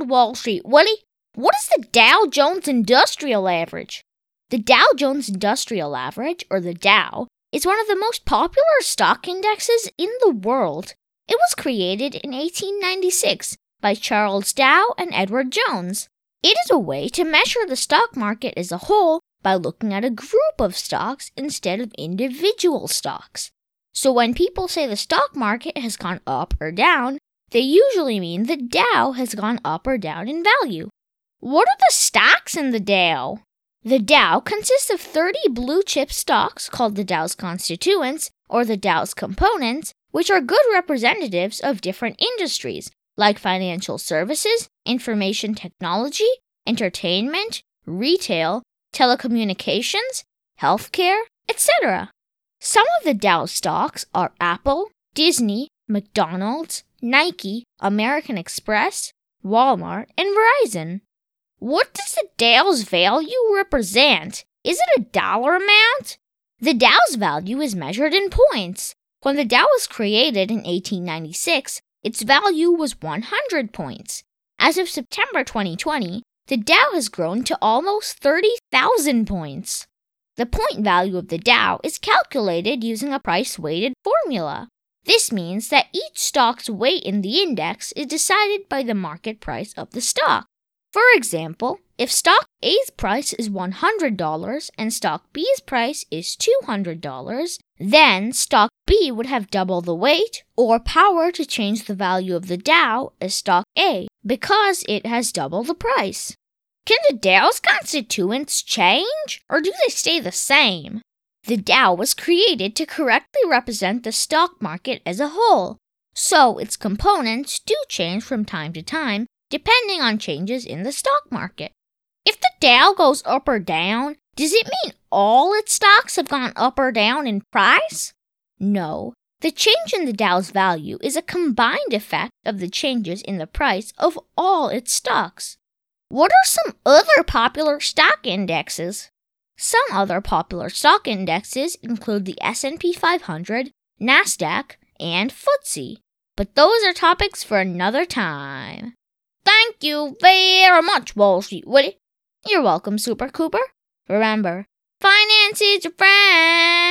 loud, Wall Street Willie. What is the Dow Jones Industrial Average? The Dow Jones Industrial Average, or the Dow, is one of the most popular stock indexes in the world. It was created in 1896 by Charles Dow and Edward Jones. It is a way to measure the stock market as a whole by looking at a group of stocks instead of individual stocks. So when people say the stock market has gone up or down, they usually mean the Dow has gone up or down in value. What are the stocks in the Dow? The Dow consists of 30 blue chip stocks called the Dow's constituents or the Dow's components, which are good representatives of different industries like financial services, information technology, entertainment, retail, telecommunications, healthcare, etc. Some of the Dow stocks are Apple, Disney, McDonald's, Nike, American Express, Walmart, and Verizon. What does the Dow's value represent? Is it a dollar amount? The Dow's value is measured in points. When the Dow was created in 1896, its value was 100 points. As of September 2020, the Dow has grown to almost 30,000 points. The point value of the Dow is calculated using a price weighted formula. This means that each stock's weight in the index is decided by the market price of the stock. For example, if stock A's price is $100 and stock B's price is $200, then stock B would have double the weight or power to change the value of the Dow as stock A because it has double the price. Can the Dow's constituents change or do they stay the same? The Dow was created to correctly represent the stock market as a whole, so its components do change from time to time depending on changes in the stock market. If the Dow goes up or down, does it mean all its stocks have gone up or down in price? No. The change in the Dow's value is a combined effect of the changes in the price of all its stocks. What are some other popular stock indexes? Some other popular stock indexes include the S&P 500, Nasdaq, and FTSE. But those are topics for another time. Thank you very much, Wall Street Willie. You're welcome, Super Cooper. Remember, finance is your friend.